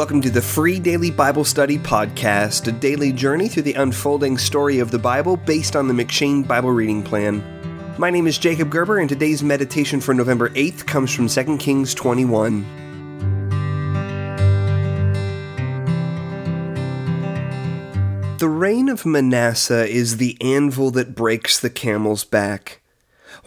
Welcome to the free daily Bible study podcast, a daily journey through the unfolding story of the Bible based on the M'Cheyne Bible reading plan. My name is Jacob Gerber, and today's meditation for November 8th comes from 2 Kings 21. The reign of Manasseh is the anvil that breaks the camel's back.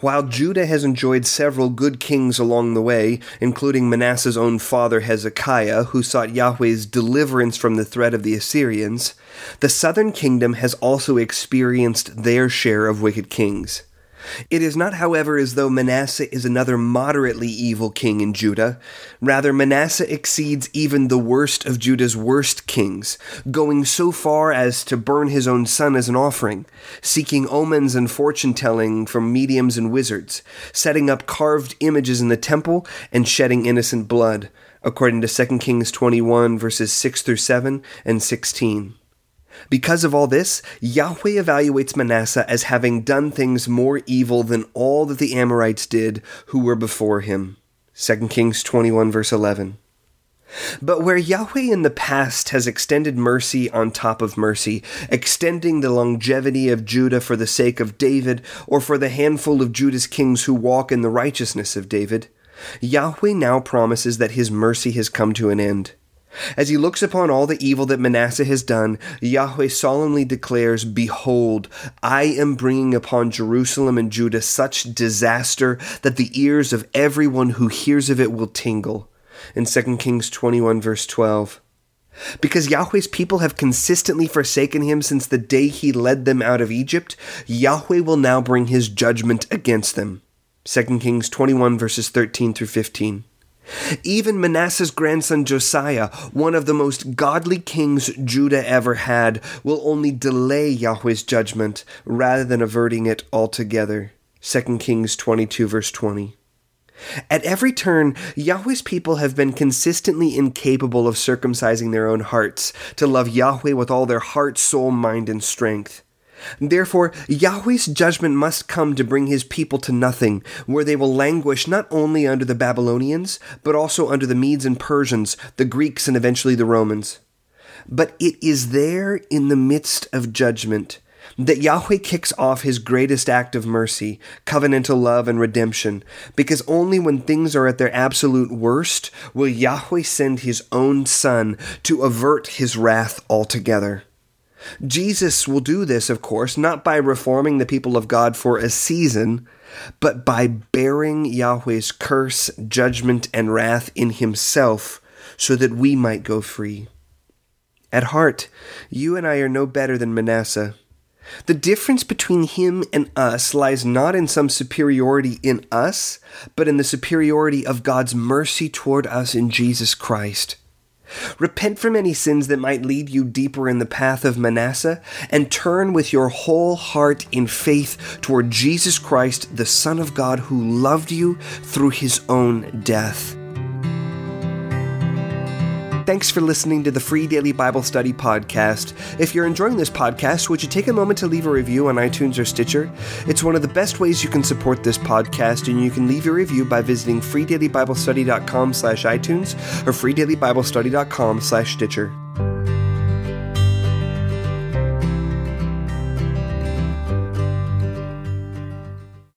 While Judah has enjoyed several good kings along the way, including Manasseh's own father Hezekiah, who sought Yahweh's deliverance from the threat of the Assyrians, the southern kingdom has also experienced their share of wicked kings. It is not, however, as though Manasseh is another moderately evil king in Judah. Rather, Manasseh exceeds even the worst of Judah's worst kings, going so far as to burn his own son as an offering, seeking omens and fortune telling from mediums and wizards, setting up carved images in the temple, and shedding innocent blood, according to 2 Kings 21, verses 6 through 7 and 16. Because of all this, Yahweh evaluates Manasseh as having done things more evil than all that the Amorites did who were before him. 2 Kings 21, verse 11. But where Yahweh in the past has extended mercy on top of mercy, extending the longevity of Judah for the sake of David, or for the handful of Judah's kings who walk in the righteousness of David, Yahweh now promises that his mercy has come to an end. As he looks upon all the evil that Manasseh has done, Yahweh solemnly declares, Behold, I am bringing upon Jerusalem and Judah such disaster that the ears of everyone who hears of it will tingle. In 2 Kings 21, verse 12. Because Yahweh's people have consistently forsaken him since the day he led them out of Egypt, Yahweh will now bring his judgment against them. 2 Kings 21, verses 13 through 15. Even Manasseh's grandson Josiah, one of the most godly kings Judah ever had, will only delay Yahweh's judgment rather than averting it altogether. 2 Kings 22, verse 20. At every turn, Yahweh's people have been consistently incapable of circumcising their own hearts to love Yahweh with all their heart, soul, mind, and strength. Therefore, Yahweh's judgment must come to bring his people to nothing, where they will languish not only under the Babylonians, but also under the Medes and Persians, the Greeks, and eventually the Romans. But it is there in the midst of judgment that Yahweh kicks off his greatest act of mercy, covenantal love, and redemption, because only when things are at their absolute worst will Yahweh send his own Son to avert his wrath altogether. Jesus will do this, of course, not by reforming the people of God for a season, but by bearing Yahweh's curse, judgment, and wrath in himself so that we might go free. At heart, you and I are no better than Manasseh. The difference between him and us lies not in some superiority in us, but in the superiority of God's mercy toward us in Jesus Christ. Repent from any sins that might lead you deeper in the path of Manasseh, and turn with your whole heart in faith toward Jesus Christ, the Son of God, who loved you through his own death. Thanks for listening to the Free Daily Bible Study Podcast. If you're enjoying this podcast, would you take a moment to leave a review on iTunes or Stitcher? It's one of the best ways you can support this podcast, and you can leave your review by visiting freedailybiblestudy.com slash iTunes or freedailybiblestudy.com slash Stitcher.